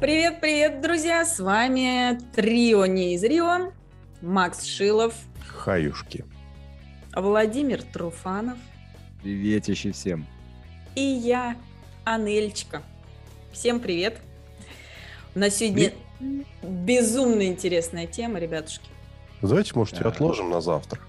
Привет, привет, друзья! С вами трио не из Рио, Макс Шилов, Хаюшки. Владимир Труфанов Приветище всем. и я, Анельчика. Всем привет! У нас сегодня безумно интересная тема, ребятушки. Давайте, может, Да. отложим на завтра.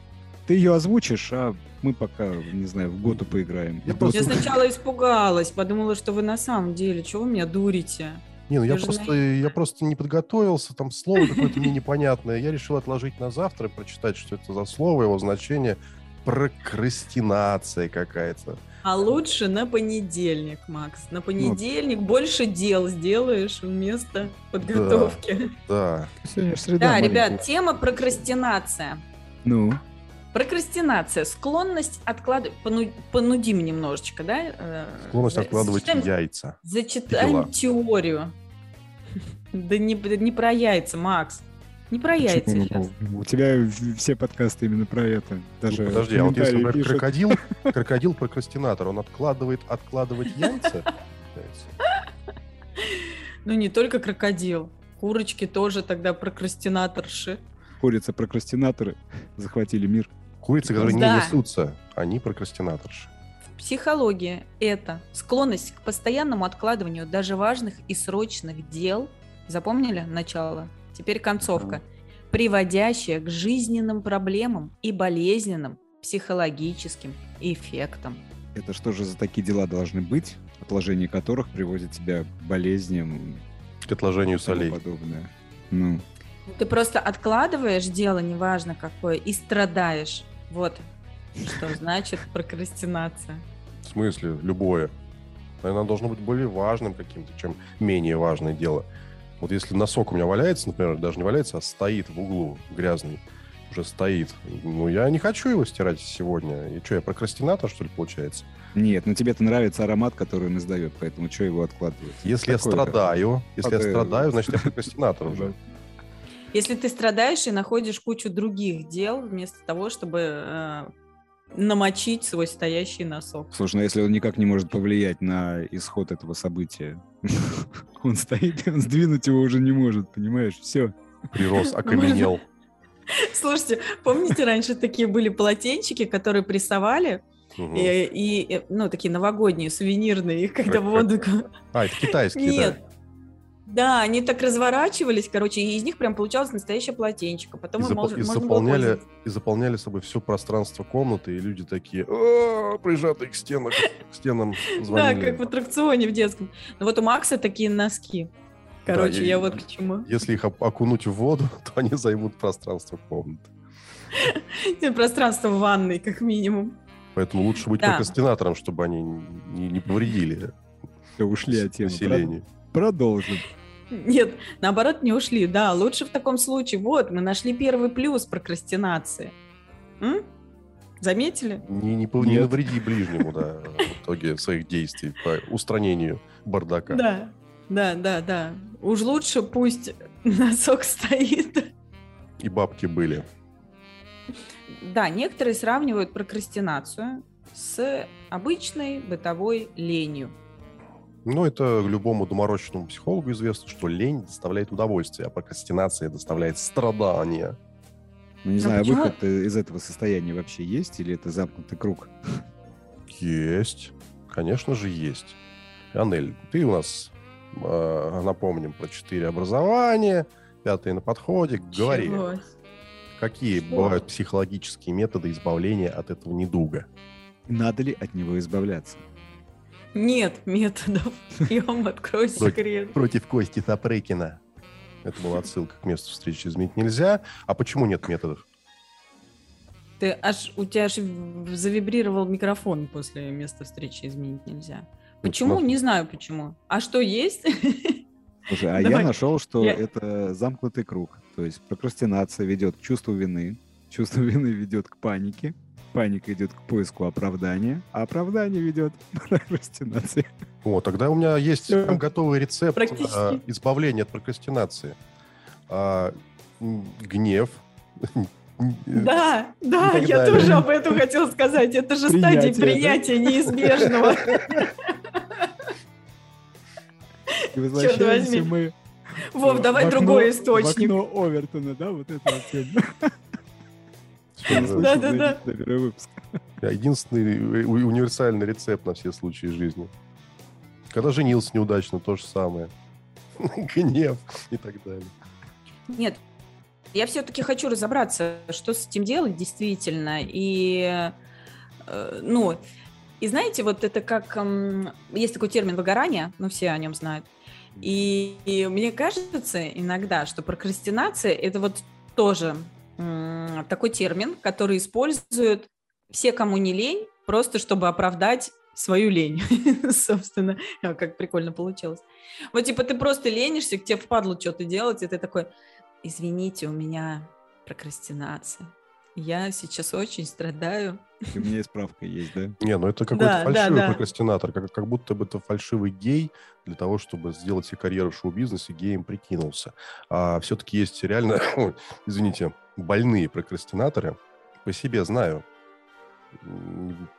Ты ее озвучишь, а мы пока, не знаю, в готу поиграем. Я просто- Я сначала испугалась, подумала, что вы на самом деле, чего вы меня дурите? Не, ну я просто, я просто не подготовился, там слово какое-то мне непонятное. Я решил отложить на завтра и прочитать, что это за слово, его значение. Прокрастинация какая-то. А лучше на понедельник, Макс. На понедельник больше дел сделаешь вместо подготовки. Да. Сегодня ж среда Да, маленькая. ребят, тема прокрастинация. Ну, Прокрастинация, склонность откладывать, пону- понудим немножечко, да? э, Склонность откладывать зачитаем- яйца. Зачитаем теорию. Да не, не про яйца, Макс. Не про яйца почему? сейчас. У тебя все подкасты именно про это. Даже Ну, подожди, а вот если, например, пишут. крокодил, крокодил прокрастинатор, он откладывает, откладывать яйца? Яйца. Ну, не только крокодил. Курочки тоже тогда прокрастинаторши. Курица-прокрастинаторы захватили мир. Курицы, которые не несутся, они прокрастинаторши. Психология – это склонность к постоянному откладыванию даже важных и срочных дел. Запомнили начало? Теперь концовка. Приводящая к жизненным проблемам и болезненным психологическим эффектам. Это что же за такие дела должны быть, отложение которых приводит тебя к болезням К отложению солей. подобное? Ну, Ты просто откладываешь дело, неважно какое, и страдаешь. Вот что значит прокрастинация. В смысле? Любое. Наверное, оно должно быть более важным каким-то, чем менее важное дело. Вот если носок у меня валяется, например, даже не валяется, а стоит в углу грязный, уже стоит. Ну, я не хочу его стирать сегодня. И что, я прокрастинатор, что ли, получается? нет, но тебе-то нравится аромат, который он издает, поэтому что его откладывать? Если Такое, я страдаю, если я Это- страдаю, значит, я прокрастинатор уже. Если ты страдаешь и находишь кучу других дел, вместо того, чтобы э, намочить свой стоящий носок. Слушай, ну если он никак не может повлиять на исход этого события, он стоит, и он сдвинуть его уже не может, понимаешь? Все. Прирос, окаменел. Слушайте, помните, раньше такие были полотенчики, которые прессовали, Мгм. и, и, ну, такие новогодние, сувенирные, их когда Как- в воду... А, это китайские, Нет. да. Да, они так разворачивались, короче, и из них прям получалось настоящее полотенчик. И, Потом им запол- можно, и заполняли, и заполняли собой все пространство комнаты, и люди такие, «А, прижатые к стенам, к стенам Да, как в аттракционе в детском. Но вот у Макса такие носки. Короче, Да, я и- вот к чему. Если их окунуть в воду, то они займут пространство комнаты. Пространство в ванной, как минимум. Поэтому лучше быть Да. прокрастинатором, чтобы они не, не повредили Все, ушли от темы. Продолжим. Нет, наоборот, не ушли. Да, лучше в таком случае. Вот, мы нашли первый плюс прокрастинации. М? Заметили? Не, не, не навреди ближнему, да, в итоге своих действий по устранению бардака. Да, да, да, да. Уж лучше пусть носок стоит. И бабки были. Да, некоторые сравнивают прокрастинацию с обычной бытовой ленью. Но это любому доморощенному психологу известно, что лень доставляет удовольствие, а прокрастинация доставляет страдания. Ну, не Ну, знаю, почему- выход э, из этого состояния вообще есть или это замкнутый круг? Есть. Конечно же, есть. Анель, ты у нас, э, напомним, про четыре образования, пятое на подходе. Говори, Чего? какие Что? бывают психологические методы избавления от этого недуга? Надо ли от него избавляться? Нет методов. Я вам открою секрет. Против Кости Сапрыкина. Это была отсылка к месту встречи изменить нельзя. А почему нет методов? Ты аж у тебя аж завибрировал микрофон после места встречи изменить нельзя. Почему? смотри. Не знаю почему. А что есть? Слушай, а Давай. я нашел, что Я- это замкнутый круг. То есть прокрастинация ведет к чувству вины, чувство вины ведет к панике, паника идет к поиску оправдания, а оправдание ведет к прокрастинации. О, тогда у меня есть прям готовый рецепт Практически. а, избавления от прокрастинации. А, м, гнев. Да, да, я далее. тоже об этом хотела сказать. Это же стадия Принятие, да? принятия неизбежного. И возвращаемся возьми. мы Вов, В давай окно- другой В источник. окно Овертона, да, вот это вот всё. Всё, Да, да, да. Зайдите на первый выпуск. Единственный у- универсальный рецепт на все случаи жизни. Когда женился неудачно, то же самое. Гнев и так далее. Нет, я все-таки хочу разобраться, что с этим делать действительно. И, э, ну, и знаете, вот это как... м, Есть такой термин выгорание, ну, все о нем знают. И, и мне кажется иногда, что прокрастинация – это вот тоже такой термин, который используют все, кому не лень, просто чтобы оправдать свою лень, собственно. А, Как прикольно получилось. Вот типа ты просто ленишься, к тебе впадло что-то делать, и ты такой, извините, у меня прокрастинация. Я сейчас очень страдаю. И у меня и справка есть, да? Не, ну это какой-то Да, да, фальшивый да. прокрастинатор, как, как будто бы это фальшивый гей для того, чтобы сделать себе карьеру в шоу-бизнесе, геем прикинулся. А все-таки есть реально, ой, извините, больные прокрастинаторы. По себе знаю.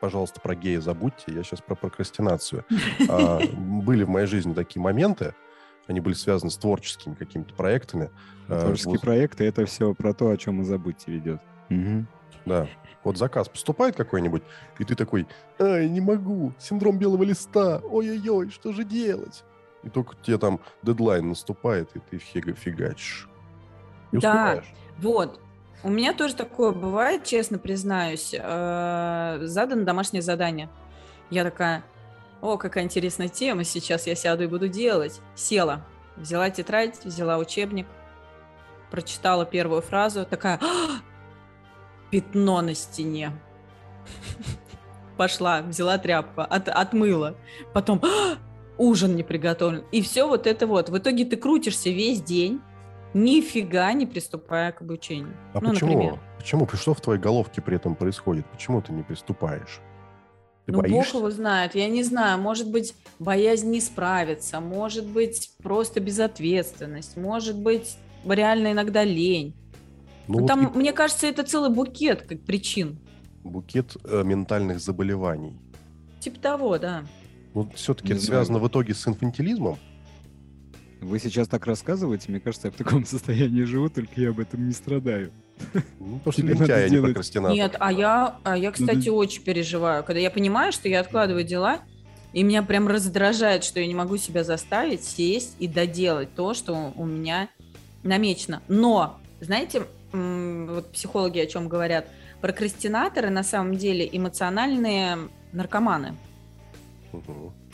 Пожалуйста, про гея забудьте, я сейчас про прокрастинацию. А, были в моей жизни такие моменты, они были связаны с творческими какими-то проектами. А, Творческие вот- проекты — это все про то, о чем мы забудьте ведет. Мгм. Да. Вот заказ поступает какой-нибудь, и ты такой, ай, не могу, синдром белого листа, ой-ой-ой, что же делать? И только тебе там дедлайн наступает, и ты фига фигачишь. И Да. успеваешь. Вот. У меня тоже такое бывает, честно признаюсь. Э, Задано домашнее задание. Я такая, о, какая интересная тема, сейчас я сяду и буду делать. Села, взяла тетрадь, взяла учебник, прочитала первую фразу, такая, «А! Пятно на стене. Пошла, взяла тряпку, от- отмыла. Потом «А! ужин не приготовлен. И все вот это вот. В итоге ты крутишься весь день, нифига не приступая к обучению. А ну, почему? например. Почему? Что в твоей головке при этом происходит? Почему ты не приступаешь? Ты ну, Бог боишься? его знает, я не знаю, может быть, боязнь не справиться, может быть, просто безответственность, может быть, реально иногда лень. Ну, Ну, вот там, и мне кажется, это целый букет как причин. букет э, ментальных заболеваний. Типа того, да. Ну, все-таки Не это знаю. связано в итоге с инфантилизмом. Вы сейчас так рассказываете, мне кажется, я в таком состоянии живу, только я об этом не страдаю. Ну, потому что Тебе надо лентяй, а не прокрастинатор. Нет, а я, а я, кстати, очень переживаю, когда я понимаю, что я откладываю дела, и меня прям раздражает, что я не могу себя заставить сесть и доделать то, что у меня намечено. Но, знаете, вот психологи о чем говорят, прокрастинаторы на самом деле эмоциональные наркоманы.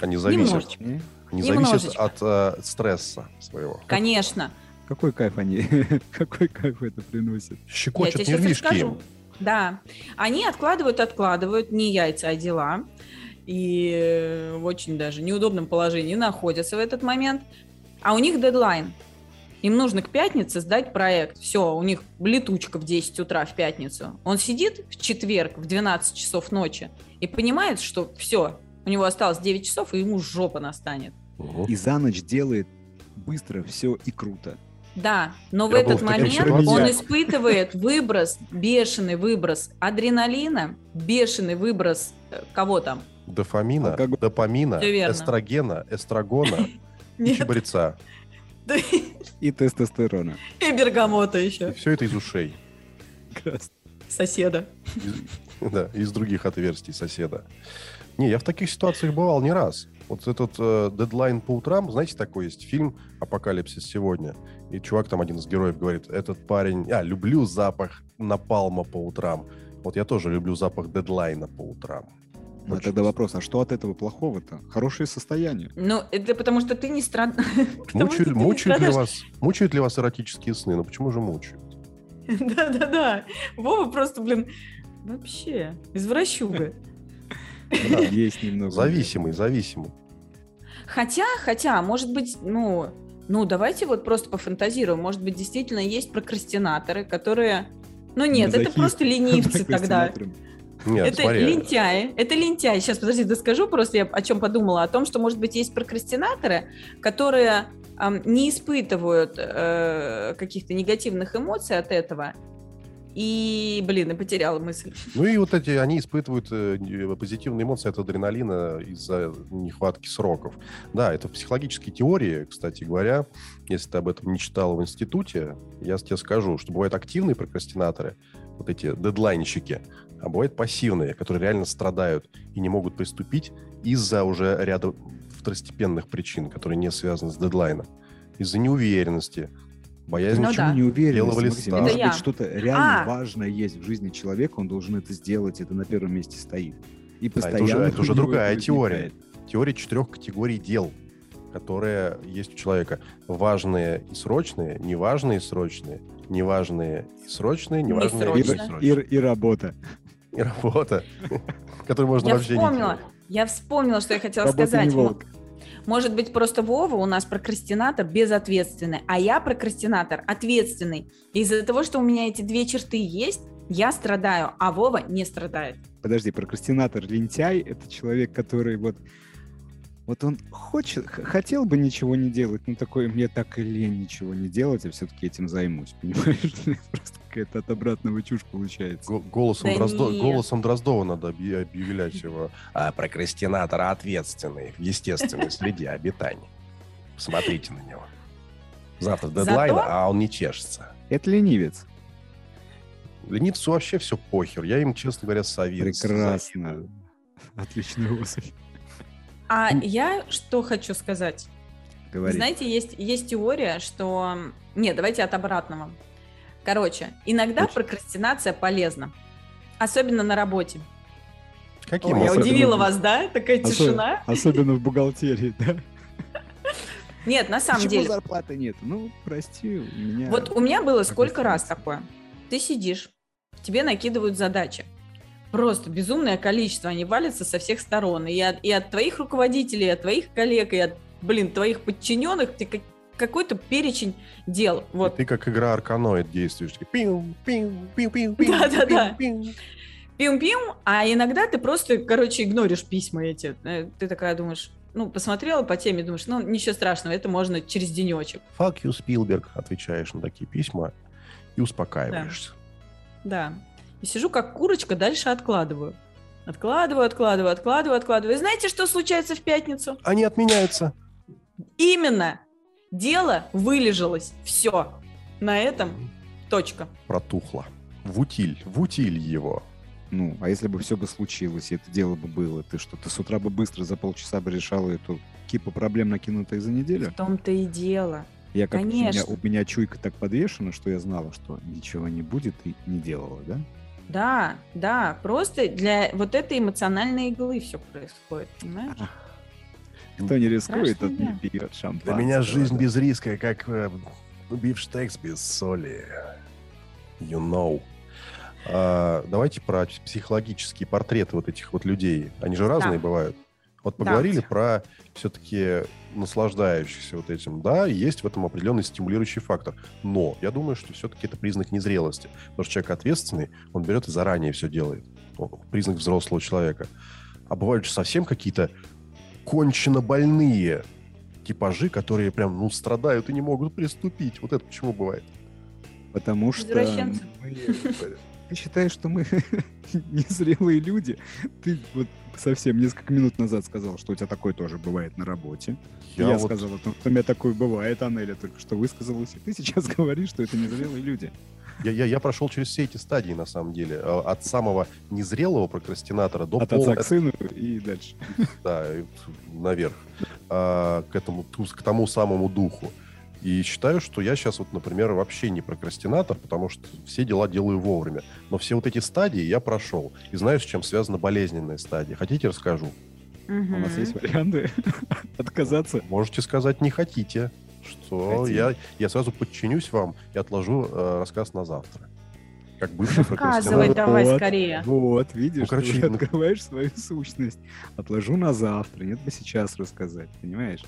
Они зависят, Немножечко. Не? они зависят Немножечко. от э, стресса своего. Конечно. Какой кайф они, какой кайф это приносит? Я Щекочут тебе сейчас нервишки им. Да. Они откладывают, откладывают не яйца, а дела. И в очень даже неудобном положении находятся в этот момент. А у них дедлайн. Им нужно к пятнице сдать проект. Все, у них летучка в 10 утра в пятницу. Он сидит в четверг в 12 часов ночи и понимает, что все, у него осталось 9 часов, и ему жопа настанет. И за ночь делает быстро все и круто. Да, но в Я этот в таких момент он испытывает выброс, бешеный выброс адреналина, бешеный выброс э, кого там? Дофамина, Алкоголь. допамина, эстрогена, эстрагона и чабреца. И И тестостерона. и бергамота И еще, все это из ушей. Соседа. Из- Да, из других отверстий соседа. Не, я в таких ситуациях бывал не раз. Вот этот э, дедлайн по утрам, знаете, такой есть фильм «Апокалипсис сегодня». И чувак там, один из героев, говорит, этот парень... А, люблю запах напалма по утрам. Вот я тоже люблю запах дедлайна по утрам. Ну, Очень тогда вопрос, а что от этого плохого-то? Хорошее состояние. Ну, это потому что ты не страдаешь. Мучают, мучают, ли вас, мучают ли вас эротические сны? Ну почему же мучают? Да-да-да. Вова просто, блин, вообще извращуга. Да. Есть немного. Зависимый, зависимый. Хотя, хотя, может быть, ну, ну, давайте вот просто пофантазируем. Может быть, действительно есть прокрастинаторы, которые... Ну нет, это просто ленивцы тогда. Нет, это смотри, лентяи. Это лентяи. Сейчас, подожди, доскажу просто, я о чем подумала. О том, что, может быть, есть прокрастинаторы, которые ам, не испытывают э, каких-то негативных эмоций от этого. И, блин, и потеряла мысль. Ну и вот эти, они испытывают э, позитивные эмоции от адреналина из-за нехватки сроков. Да, это в психологической теории, кстати говоря, если ты об этом не читал в институте, я тебе скажу, что бывают активные прокрастинаторы, вот эти дедлайнщики, а бывают пассивные, которые реально страдают и не могут приступить из-за уже ряда второстепенных причин, которые не связаны с дедлайном. Из-за неуверенности, боязнь Ну да. не уверен, Белого если, листа. Максим, может Это я. быть, что-то реально А. важное есть в жизни человека, он должен это сделать, это на первом месте стоит. И это постоянно уже- это уже у него другая это теория. теория четырех категорий дел, которые есть у человека. Важные и срочные, неважные и срочные, неважные и срочные, неважные и И, Срочно. несрочные. и- и работа. И работа, которую можно Я вообще не вспомнила, делать. я вспомнила, что я хотела Работа сказать. Может быть, просто Вова у нас прокрастинатор безответственный, а я прокрастинатор ответственный. Из-за того, что у меня эти две черты есть, я страдаю, а Вова не страдает. Подожди, прокрастинатор, лентяй — это человек, который вот вот он хочет, хотел бы ничего не делать, но такой, мне так и лень ничего не делать, я все-таки этим займусь, понимаешь? Просто какая-то от обратного чушь получается. Го- Голосом, Да Дроздо- голосом Дроздова надо объ- объявлять его. А прокрастинатор ответственный в естественной среде обитания. Посмотрите на него. Завтра Зато- дедлайн, а он не чешется. Это ленивец. Ленивцу вообще все похер. Я им, честно говоря, советую. Прекрасно. Отличная особь. А я что хочу сказать? Говори. Знаете, есть, есть теория, что... Нет, давайте от обратного. Короче, иногда Очень. прокрастинация полезна. Особенно на работе. Каким Ой, я удивила в- вас, да? Такая Осо- тишина. Особенно в бухгалтерии, да? Нет, на самом Почему деле. зарплаты нет? Ну, прости, у меня... Вот у меня было сколько раз такое. Ты сидишь, тебе накидывают задачи. Просто безумное количество, они валятся со всех сторон. И от, и от твоих руководителей, и от твоих коллег, и от, блин, твоих подчиненных, ты как- какой-то перечень дел. Вот. Ты как игра Арканоид действуешь. такой пиу, пиу, пиу, пиу, пиу, Да-да-да. пиу, пиу. Пим-пим, а иногда ты просто, короче, игноришь письма эти. Э, Ты такая думаешь, ну, посмотрела по теме, думаешь, ну, ничего страшного, это можно через денечек. Fuck you, Спилберг. Отвечаешь на такие письма и успокаиваешься. Да. И сижу как курочка, дальше откладываю. Откладываю, откладываю, откладываю, откладываю. И знаете, что случается в пятницу? Они отменяются. Именно. Дело вылежалось. Все. На этом точка. Протухло. В утиль. В утиль его. Ну, а если бы все бы случилось, и это дело бы было, ты что, ты с утра бы быстро за полчаса бы решала эту кипу проблем, накинутых за неделю? В том-то и дело. Я как у меня, Конечно. у меня чуйка так подвешена, что я знала, что ничего не будет и не делала, да? Да, да. Просто для вот этой эмоциональной иглы все происходит, понимаешь? Кто не рискует, тот не пьет Для шампанского. меня жизнь да. без риска, как э, бифштекс без соли. You know. А, давайте про психологические портреты вот этих вот людей. Они же разные Да. бывают. Вот Да. поговорили про все-таки наслаждающихся вот этим. Да, есть в этом определенный стимулирующий фактор. Но я думаю, что все-таки это признак незрелости. Потому что человек ответственный, он берет и заранее все делает. Признак взрослого человека. А бывают же совсем какие-то кончено больные типажи, которые прям, ну, страдают и не могут приступить. Вот это почему бывает? Потому что... Извращенцы. мы- Ты считаешь, что мы незрелые люди? Ты вот совсем несколько минут назад сказал, что у тебя такое тоже бывает на работе. Я, вот- сказал что у меня такое бывает, Анеля только что высказалась, и ты сейчас говоришь, что это незрелые люди. Я, я, я прошел через все эти стадии, на самом деле. А, От самого незрелого прокрастинатора до От полного... отца к сыну и дальше. Да, наверх. А, к, этому, к тому самому духу. И считаю, что я сейчас вот, например, вообще не прокрастинатор, потому что все дела делаю вовремя. Но все вот эти стадии я прошел. И знаю, с чем связана болезненная стадия. Хотите, расскажу? У нас есть варианты отказаться. Можете сказать, не хотите. Что Хотим. я, я сразу подчинюсь вам и отложу э, рассказ на завтра. Как бывший Рассказывай давай Вот. скорее. Вот, видишь, Ну, короче, ты ну- открываешь свою сущность. Отложу на завтра, нет бы сейчас рассказать, понимаешь?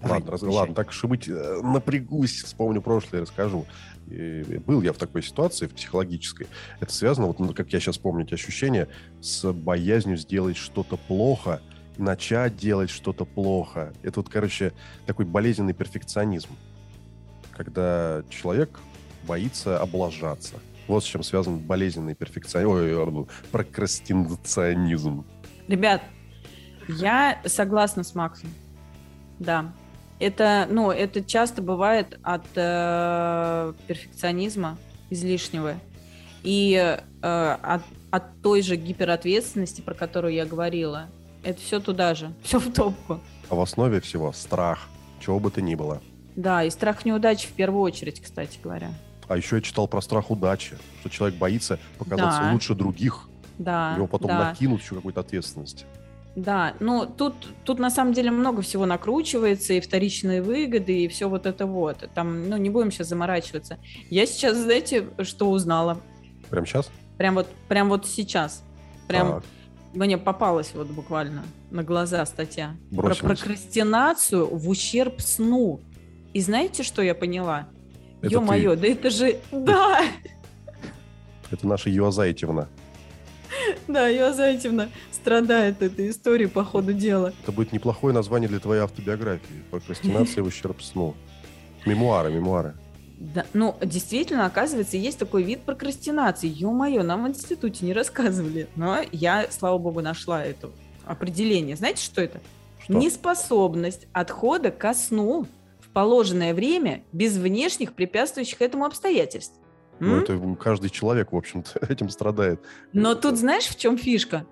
Давай, Ладно, раз- ладно, так уж и быть, э, напрягусь, вспомню прошлое, расскажу. И был я в такой ситуации, в психологической. Это связано, вот, ну, как я сейчас помню, эти ощущения, с боязнью сделать что-то плохо, начать делать что-то плохо. Это вот, короче, такой болезненный перфекционизм. Когда человек боится облажаться. Вот с чем связан болезненный перфекционизм, ой, прокрастинационизм. Ребят, я согласна с Максом. Да. Это, ну, это часто бывает от э, перфекционизма излишнего и э, от, от той же гиперответственности, про которую я говорила. Это все туда же, все в топку. А в основе всего страх, чего бы то ни было. Да, и страх неудачи в первую очередь, кстати говоря. А еще я читал про страх удачи, что человек боится показаться Да. лучше других, Да. его потом да. накинут еще какой-то ответственности. Да, ну тут, тут на самом деле много всего накручивается, и вторичные выгоды, и все вот это вот. Там, ну, не будем сейчас заморачиваться. Я сейчас, знаете, что узнала? Прям сейчас? Прям вот, прям вот сейчас. Прям Так, мне попалась вот буквально на глаза статья. Про Бросилась. прокрастинацию в ущерб сну. И знаете, что я поняла? Это Ё-моё, да это же... Да! это наша Юазайтьевна. Да, Юа Зайцевна страдает этой историей по ходу дела. Это будет неплохое название для твоей автобиографии. Прокрастинация в ущерб сну. Мемуары, мемуары. Да, ну, действительно, оказывается, есть такой вид прокрастинации. Ё-моё, нам в институте не рассказывали. Но я, слава богу, нашла это определение. Знаете, что это? Что? Неспособность отхода ко сну в положенное время без внешних препятствующих этому обстоятельств. Ну, М? это каждый человек, в общем-то, этим страдает. Но тут знаешь, в чем фишка?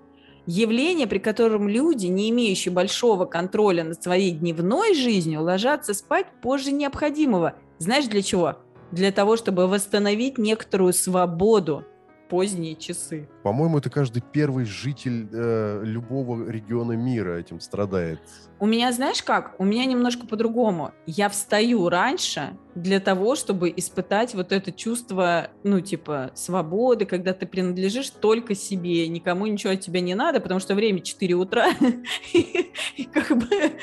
Явление, при котором люди, не имеющие большого контроля над своей дневной жизнью, ложатся спать позже необходимого. Знаешь для чего? Для того, чтобы восстановить некоторую свободу поздние часы. По-моему, это каждый первый житель э, любого региона мира этим страдает. У меня, знаешь как? У меня немножко по-другому. Я встаю раньше для того, чтобы испытать вот это чувство, ну, типа, свободы, когда ты принадлежишь только себе, никому ничего от тебя не надо, потому что время 4 утра, и как бы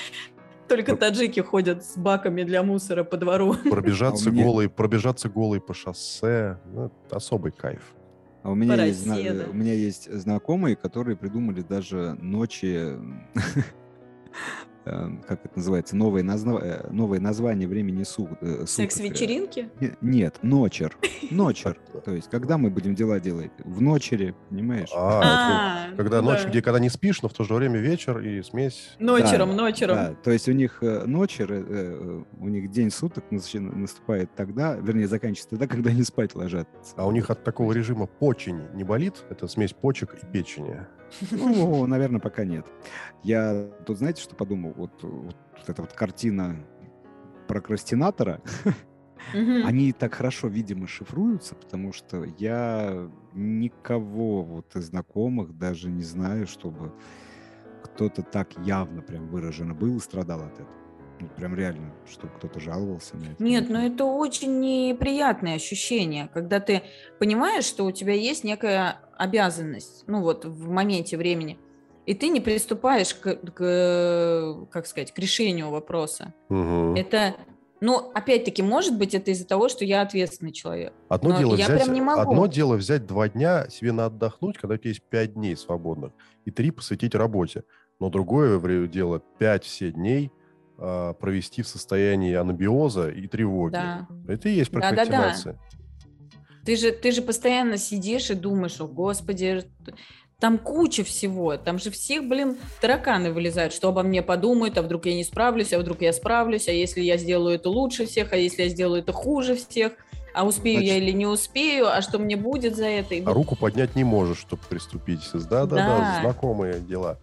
только таджики ходят с баками для мусора по двору. Пробежаться А голый, пробежаться голый по шоссе, ну, особый кайф. А у меня, есть, Пороседа. у меня есть знакомые, которые придумали даже ночи, э, как это называется, новое, назна- э, новое название времени су- э, суток. Секс-вечеринки? Не- Нет, ночер. Ночер. То есть, когда мы будем дела делать? В ночере, понимаешь? А, это когда ну ночь, где когда не спишь, но в то же время вечер и смесь. Ночером, ночером. То есть у них э, ночер, э, э, у них день суток наступает тогда, вернее, заканчивается тогда, когда они спать ложатся. А у них от такого режима почень не болит? Это смесь почек и печени. Ну, наверное, пока нет. Я тут, знаете, что подумал? Вот, вот эта вот картина прокрастинатора, Мгм. они так хорошо, видимо, шифруются, потому что я никого вот из знакомых даже не знаю, чтобы кто-то так явно прям выраженно был и страдал от этого. Ну, прям реально, чтобы кто-то жаловался на это. Нет, ну это очень неприятное ощущение, когда ты понимаешь, что у тебя есть некая обязанность, ну вот в моменте времени, и ты не приступаешь к, к, как сказать, к решению вопроса. Мгм. Это, ну, опять-таки, может быть, это из-за того, что я ответственный человек. Одно но дело я взять, прям не могу. одно дело взять два дня себе на отдохнуть, когда у тебя есть пять дней свободных, и три посвятить работе. Но другое дело пять все дней провести в состоянии анабиоза и тревоги. Да. Это и есть прокрастинация. Ты же, ты же постоянно сидишь и думаешь, о, господи, там куча всего, там же всех, блин, тараканы вылезают, что обо мне подумают, а вдруг я не справлюсь, а вдруг я справлюсь, а если я сделаю это лучше всех, а если я сделаю это хуже всех, а успею я Значит- или не успею, а что мне будет за это? А руку поднять не можешь, чтобы приступить. Да-да-да, Да. знакомые дела.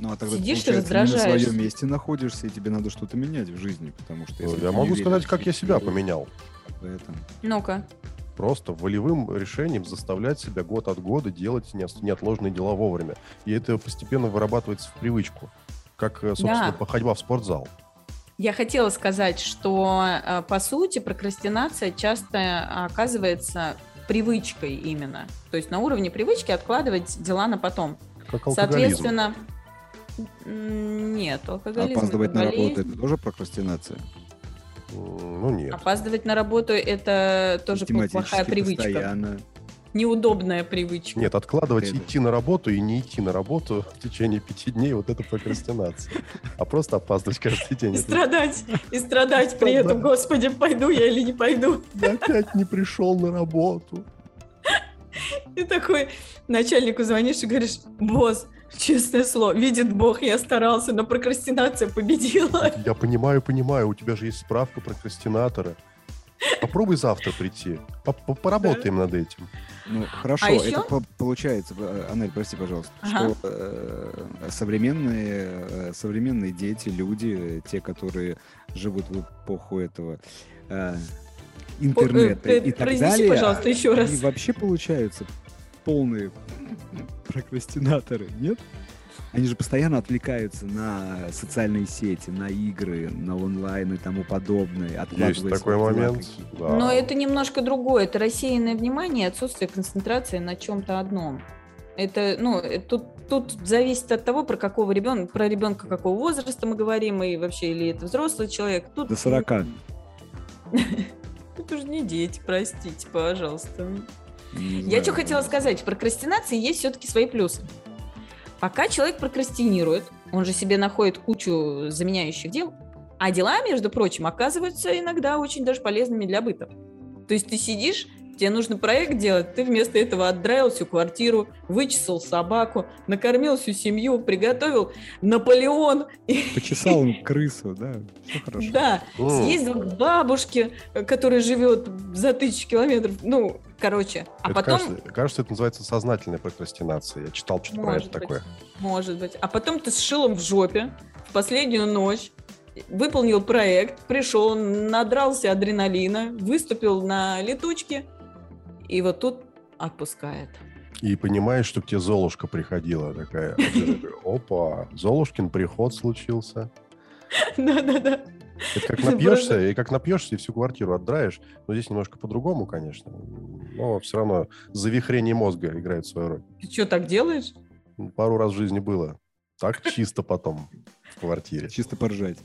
Ну, а тогда Сидишь ты, и получается, не на раздражаешься. своем месте находишься, и тебе надо что-то менять в жизни, потому что... если Я ты не могу сказать, как я себя поменял. Ну-ка. Просто волевым решением заставлять себя год от года делать неотложные дела вовремя. И это постепенно вырабатывается в привычку. Как, э, собственно, Да. походьба в спортзал. Я хотела сказать, что, э, по сути, прокрастинация часто оказывается привычкой именно. То есть на уровне привычки откладывать дела на потом. Как алкоголизм. Соответственно, нет, алкоголизм Опаздывать это на работу это тоже прокрастинация. Ну нет. Опаздывать на работу это тоже плохая привычка. постоянно. Неудобная привычка. Нет, откладывать Это- идти на работу и не идти на работу в течение пяти дней, вот это прокрастинация. А просто опаздывать каждый день. И это- страдать, и страдать при этом, господи, пойду я или не пойду. Я опять не пришел на работу. И такой начальнику звонишь и говоришь, босс, честное слово, видит Бог, я старался, но прокрастинация победила. Я понимаю, понимаю, у тебя же есть справка прокрастинатора. Попробуй завтра прийти. Поработаем над этим. Ну, хорошо, а это по получается, э, Анель, прости, пожалуйста, ага. что э, современные, э, современные дети, люди, те, которые живут в эпоху этого э, интернета О, э, и так Произнеси, далее, пожалуйста, еще раз. они вообще получаются полные прокрастинаторы, нет? Они же постоянно отвлекаются на социальные сети, на игры, на онлайн и тому подобное. Есть такой момент. Да. Но это немножко другое. Это рассеянное внимание, отсутствие концентрации на чем-то одном. Это, ну, э, тут, тут зависит от того, про какого ребенка, про ребенка какого возраста мы говорим, и вообще, или это взрослый человек. Тут... До 40. Это уже не дети, простите, пожалуйста. Я что хотела сказать, в прокрастинации есть все-таки свои плюсы. Пока человек прокрастинирует, он же себе находит кучу заменяющих дел, а дела, между прочим, оказываются иногда очень даже полезными для быта. То есть ты сидишь, тебе нужно проект делать, ты вместо этого отдраил всю квартиру, вычесал собаку, накормил всю семью, приготовил Наполеон. Почесал крысу, да, все хорошо. Да, съездил к бабушке, которая живет за тысячу километров, ну, короче. А это потом... Кажется, кажется, это называется сознательная прокрастинация. Я читал что-то про это быть, такое. Может быть. А потом ты с шилом в жопе в последнюю ночь выполнил проект, пришел, надрался адреналина, выступил на летучке, и вот тут отпускает. И понимаешь, что к тебе Золушка приходила такая. Опа, Золушкин приход случился. Да-да-да. Это как напьешься, и как напьешься, и всю квартиру отдраешь. Но здесь немножко по-другому, конечно. Но все равно завихрение мозга играет свою роль. Ты что, так делаешь? Пару раз в жизни было. Так чисто потом в квартире. Чисто поржать.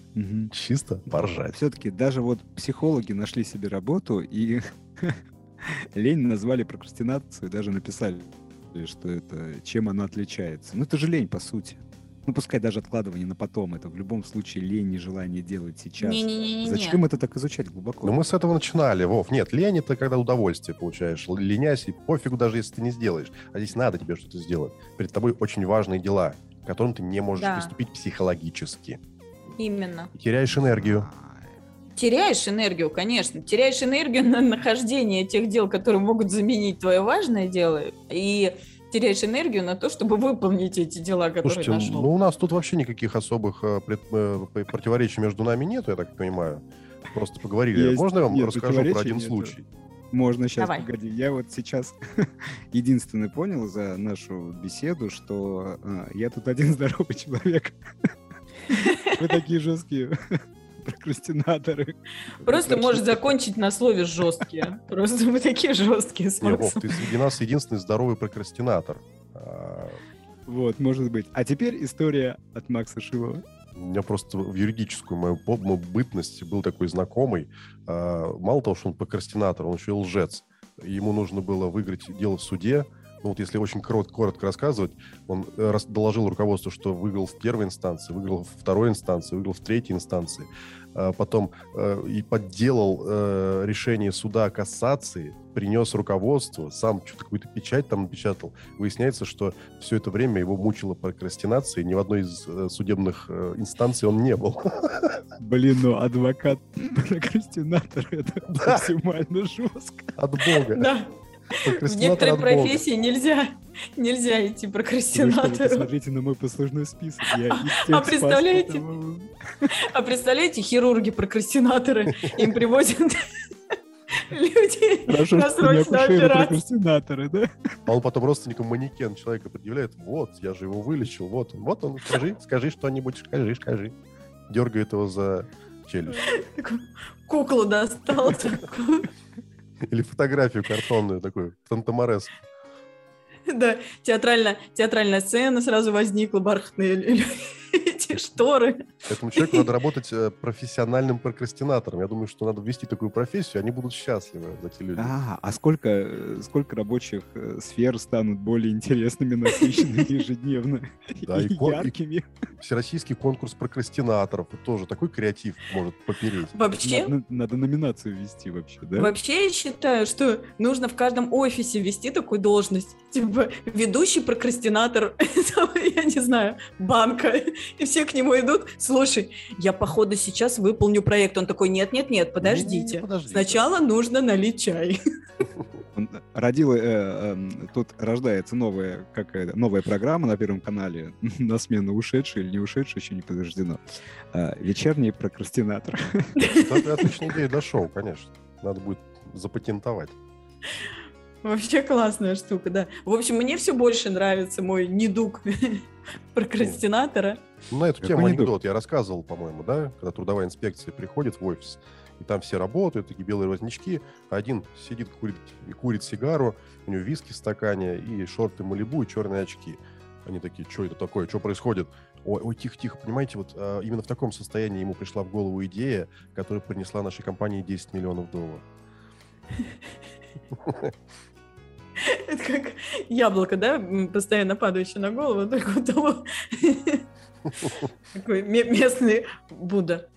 Чисто поржать. Все-таки даже вот психологи нашли себе работу и лень назвали прокрастинацию, даже написали, что это, чем она отличается. Ну, это же лень, по сути. Ну, пускай даже откладывание на потом, это в любом случае лень, нежелание делать сейчас. Не, не, не, не, Зачем это так изучать глубоко? Ну, мы с этого начинали, Вов. Нет, лень — это когда удовольствие получаешь. Ленясь, и пофигу даже, если ты не сделаешь. А здесь надо тебе что-то сделать. Перед тобой очень важные дела, к которым ты не можешь да. приступить психологически. Именно. И теряешь энергию. Теряешь энергию, конечно. Теряешь энергию на нахождение тех дел, которые могут заменить твое важное дело. И теряешь энергию на то, чтобы выполнить эти дела, которые Слушайте, нашел. ну у нас тут вообще никаких особых э, пред, э, противоречий между нами нет, я так понимаю. Просто поговорили. Есть, Можно я вам нет, расскажу про один нет. случай? Можно сейчас, Давай. погоди. Я вот сейчас единственный понял за нашу беседу, что а, я тут один здоровый человек. Вы такие жесткие прокрастинаторы. Просто может закончить на слове жесткие. Просто мы такие жесткие с Вов, Максом. ты среди нас единственный здоровый прокрастинатор. А, Вот, может быть. А теперь история от Макса Шилова. У меня просто в юридическую мою мою бытность был такой знакомый. а, Мало того, что он прокрастинатор, он еще и лжец. Ему нужно было выиграть дело в суде. Ну вот если очень корот- коротко рассказывать, он э, рас- доложил руководству, что выиграл в первой инстанции, выиграл в второй инстанции, выиграл в третьей инстанции. А Потом э, и подделал э, решение суда о кассации, принес руководству, сам что-то какую-то печать там напечатал. Выясняется, что все это время его мучила прокрастинация, и ни в одной из э, судебных э, инстанций он не был. Блин, ну адвокат прокрастинатор это максимально жестко. От бога. В бога. профессии нельзя, нельзя идти прокрастинатору. посмотрите на мой послужной список. А представляете? А представляете, хирурги-прокрастинаторы, им привозят люди Хорошо, на срочную операцию. прокрастинаторы, да? А он потом родственникам манекен человека предъявляет. Вот, я же его вылечил. Вот он, вот он. Скажи, скажи что-нибудь, скажи, скажи. Дергает его за челюсть. Куклу достал. Или фотографию картонную такую, фантоморез. Да, театральная, театральная сцена сразу возникла, бархатные эти шторы. Этому человеку надо работать э, профессиональным прокрастинатором. Я думаю, что надо ввести такую профессию, они будут счастливы, эти люди. А, а сколько, э, сколько рабочих э, сфер станут более интересными, насыщенными ежедневно Да, и и ко- и- яркими? Всероссийский конкурс прокрастинаторов. Тоже такой креатив может попереть. Вообще, Надо, надо номинацию ввести вообще, да? Вообще я считаю, что нужно в каждом офисе вести такую должность. Типа ведущий прокрастинатор, я не знаю, банка. И все к нему идут. Слушай, я походу сейчас выполню проект. Он такой, нет-нет-нет, подождите. Подождите. Сначала нужно налить чай. Он Родила, э, эм, тут рождается новая, какая новая программа на Первом канале, на смену ушедшей или не ушедшей, еще не подтверждено. Э, Вечерний прокрастинатор. Это отличная идея для шоу, конечно. Надо будет запатентовать. Вообще классная штука, да. В общем, мне все больше нравится мой недуг прокрастинатора. Ну, На эту Какой тему недуг? анекдот я рассказывал, по-моему, да? Когда трудовая инспекция приходит в офис, и там все работают, такие белые воротнички, а один сидит, курит, и курит сигару, у него виски в стакане, и шорты Малибу, и черные очки. Они такие, что это такое, что происходит? Ой, ой, тихо-тихо, понимаете, вот а, именно в таком состоянии ему пришла в голову идея, которая принесла нашей компании 10 миллионов долларов. Это как яблоко, да, постоянно падающее на голову, только у того такой ме- местный Будда.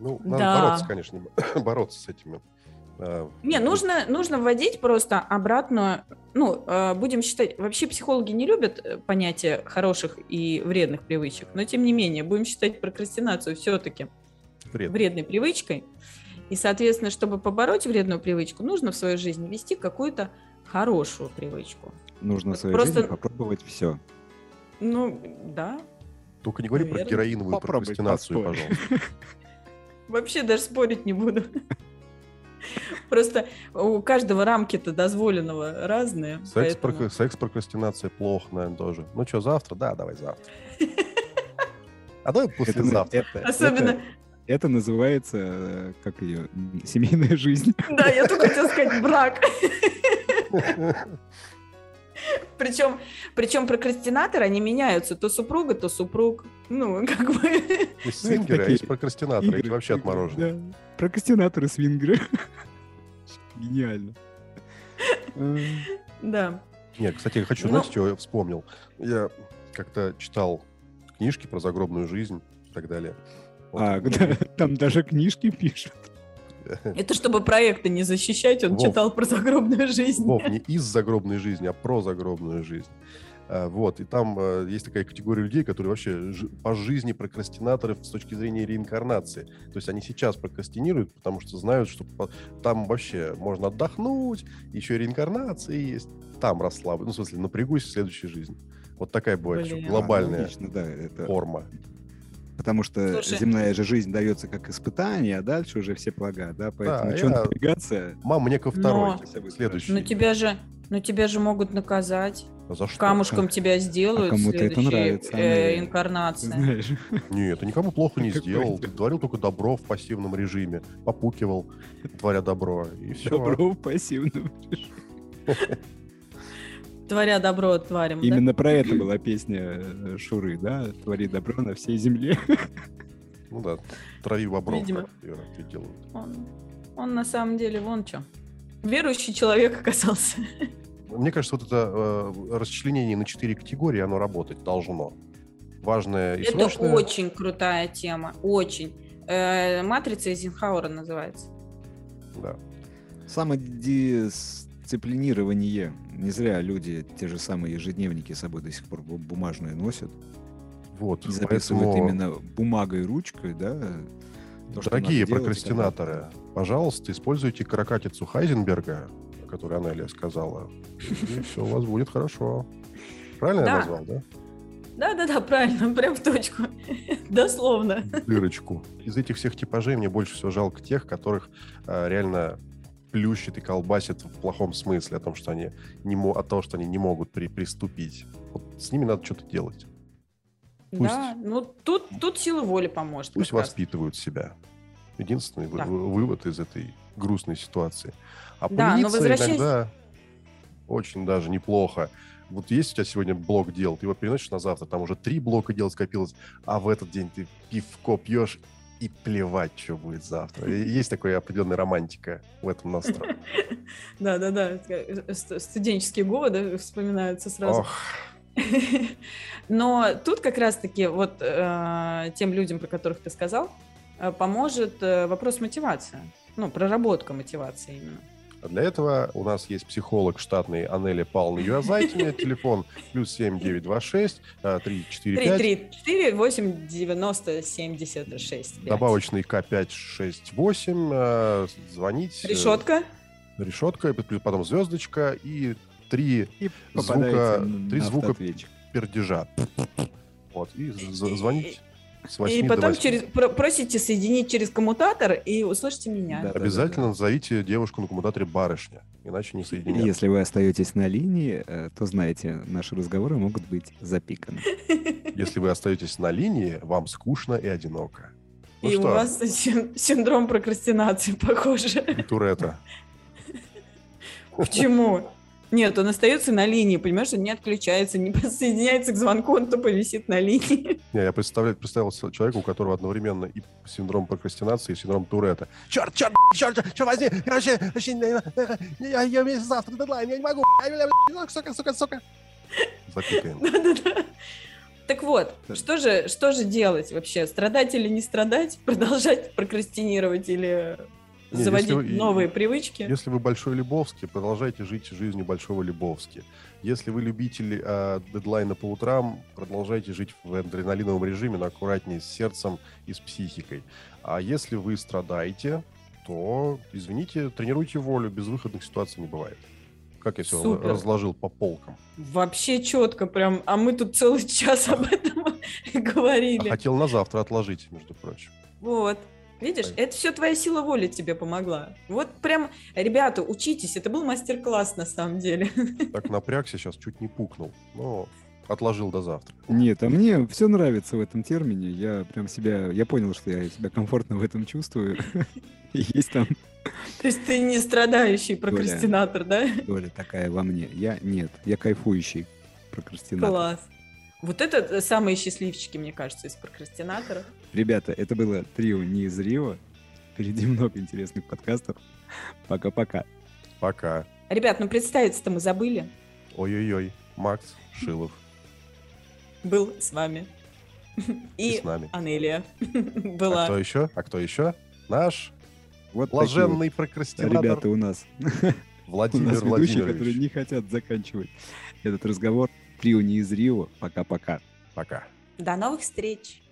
Ну, надо Да. бороться, конечно, бороться с этими. а, Не, нужно, нужно вводить просто обратно, ну, э, будем считать, вообще психологи не любят э, понятие хороших и вредных привычек, но тем не менее, будем считать прокрастинацию все-таки вред. вредной привычкой. И, соответственно, чтобы побороть вредную привычку, нужно в свою жизнь ввести какую-то хорошую привычку. Нужно в своей Просто- жизни попробовать все. Ну, да. Только не говори про Наверное. героиновую Попробуй прокрастинацию, пожалуйста. Вообще даже спорить не буду. Просто у каждого рамки-то дозволенного разные. Секс, поэтому- прока- секс-прокрастинация плохо, наверное, тоже. Ну что, завтра? Да, давай завтра. А давай послезавтра. это- Особенно, это- называется, э, как ее, семейная жизнь. да, я только хотела сказать брак. Причем, причем прокрастинаторы, они меняются. То супруга, то супруг. Ну, как бы... Есть Ну, свингеры, а есть прокрастинаторы. Эти Игры, вообще игры, отмороженные. да. Прокрастинаторы свингеры. Гениально. Да. Нет, кстати, я хочу, Ну- знаете, что я вспомнил? Я как-то читал книжки про загробную жизнь и так далее. Вот. А, там даже книжки пишут. Это чтобы проекты не защищать, он Вов. читал про загробную жизнь. Вов, не из загробной жизни, а про загробную жизнь. А, Вот, и там э, есть такая категория людей, которые вообще по жизни прокрастинаторы с точки зрения реинкарнации. То есть они сейчас прокрастинируют, потому что знают, что там вообще можно отдохнуть, еще и реинкарнации есть. Там расслаблен, ну, в смысле, напрягусь в следующей жизни. Вот такая бывает еще глобальная Логично, да, это форма. Потому что Слушай. земная же жизнь дается как испытание, а дальше уже все блага, да, поэтому Да, что я- напрягаться? Мам, мне ко второй, Но- следующий. Но тебя же, но тебя же могут наказать. А за что? Камушком тебя сделают А кому-то это нравится, э, Андрей. Ты инкарнации. знаешь. Нет, ты никому плохо не сделал. ты? Ты творил только добро в пассивном режиме. Попукивал, творя добро. И все. Добро в пассивном режиме. Творя добро тварям, да? Именно про это была песня э, Шуры, да? Твори добро на всей земле. Ну да, трави бобров, Видимо. Он, он на самом деле вон что. Верующий человек оказался. Мне кажется, вот это э, расчленение на четыре категории, оно работать должно. Важное и Это срочное. очень крутая тема, очень. Э, Матрица Эйзенхауэра называется. Да. Самодисциплинирование. Не зря люди те же самые ежедневники с собой до сих пор бу- бумажные носят. Вот, И записывают поэтому, именно бумагой ручкой, да? то, дорогие надо делать, прокрастинаторы, пожалуйста, используйте каракатицу Хайзенберга, о которой Анелия сказала, и все у вас будет хорошо. Правильно я Да. назвал, да? Да-да-да, правильно, прям в точку. Дословно. дырочку. Из этих всех типажей мне больше всего жалко тех, которых а, реально плющит и колбасит в плохом смысле, о том, что они не от того, что они не могут при- приступить. Вот с ними надо что-то делать. Пусть- Да, ну тут, тут сила воли поможет. Пусть раз. воспитывают себя. Единственный Да. вы- вывод из этой грустной ситуации. А Да, но возвращаясь- иногда очень даже неплохо. вот есть у тебя сегодня блок дел, ты его переносишь на завтра, там уже три блока дел скопилось, а в этот день ты пивко пьешь и плевать, что будет завтра. И Есть такая определенная романтика в этом настрое. Да-да-да, ст- студенческие годы вспоминаются сразу. Ох, Но тут как раз-таки вот э, тем людям, про которых ты сказал, э, поможет э, вопрос мотивации. Ну, проработка мотивации именно. А Для этого у нас есть психолог штатный Анели Павловна Юазайтине, телефон плюс 7926 э, 345, 334 8 90 76. пять. добавочный К568, э, звонить. э, Решетка. Решетка, потом звездочка и три И Звука- три звука пердежа. Вот, и звонить с 8 И до потом 8. через, про- просите соединить через коммутатор и услышите меня. Да. Обязательно назовите девушку на коммутаторе барышня, иначе не соединят. Если вы остаетесь на линии, э, то знаете, наши разговоры могут быть запиканы. Если вы остаетесь на линии, вам скучно и одиноко. Ну и что, у вас син- синдром прокрастинации, похоже. и Туретта. Почему? Нет, он остается на линии, понимаешь, он не отключается, не подсоединяется к звонку, он тупо висит на линии. Не, я представляю, представил человека, у которого одновременно и синдром прокрастинации, и синдром Туретта. Черт, черт, черт, черт, возьми, короче, вообще, я, я, я завтра дедлайн, я не могу, сука, сука, сука. Запикаем. Да-да-да. Так вот, что же, что же делать вообще? Страдать или не страдать? Продолжать прокрастинировать или Не, заводить если вы- новые привычки? Если вы большой Лебовский, продолжайте жить жизнью большого Лебовски. Если вы любитель э, дедлайна по утрам, продолжайте жить в адреналиновом режиме, но аккуратнее с сердцем и с психикой. А если вы страдаете, то, извините, тренируйте волю, безвыходных ситуаций не бывает. Как я все Супер. разложил по полкам. Вообще четко прям, а мы тут целый час об этом А говорили. хотел на завтра отложить, между прочим. Вот. Видишь, это все твоя сила воли тебе помогла. Вот прям, ребята, учитесь, это был мастер-класс на самом деле. Так напрягся сейчас, чуть не пукнул. Но отложил до завтра. Нет, а мне все нравится в этом термине. Я прям себя, я понял, что я себя комфортно в этом чувствую. Есть там То есть ты не страдающий прокрастинатор, да? доля такая во мне. Я нет, я кайфующий прокрастинатор. Класс. Вот это э, самые счастливчики, мне кажется, из прокрастинаторов. Ребята, это было трио не из Рио. Впереди много интересных подкастов. Пока-пока. Пока. Ребят, ну представиться-то мы забыли. Ой-ой-ой. Макс Шилов. Был с вами. И И с нами. Анелия А была. кто еще? А кто еще? Наш Вот блаженный вот прокрастинатор ребята у нас. У Владимир нас ведущие, которые Владимирович. не хотят заканчивать этот разговор. Трио не из Рио. Пока-пока. Пока. До новых встреч.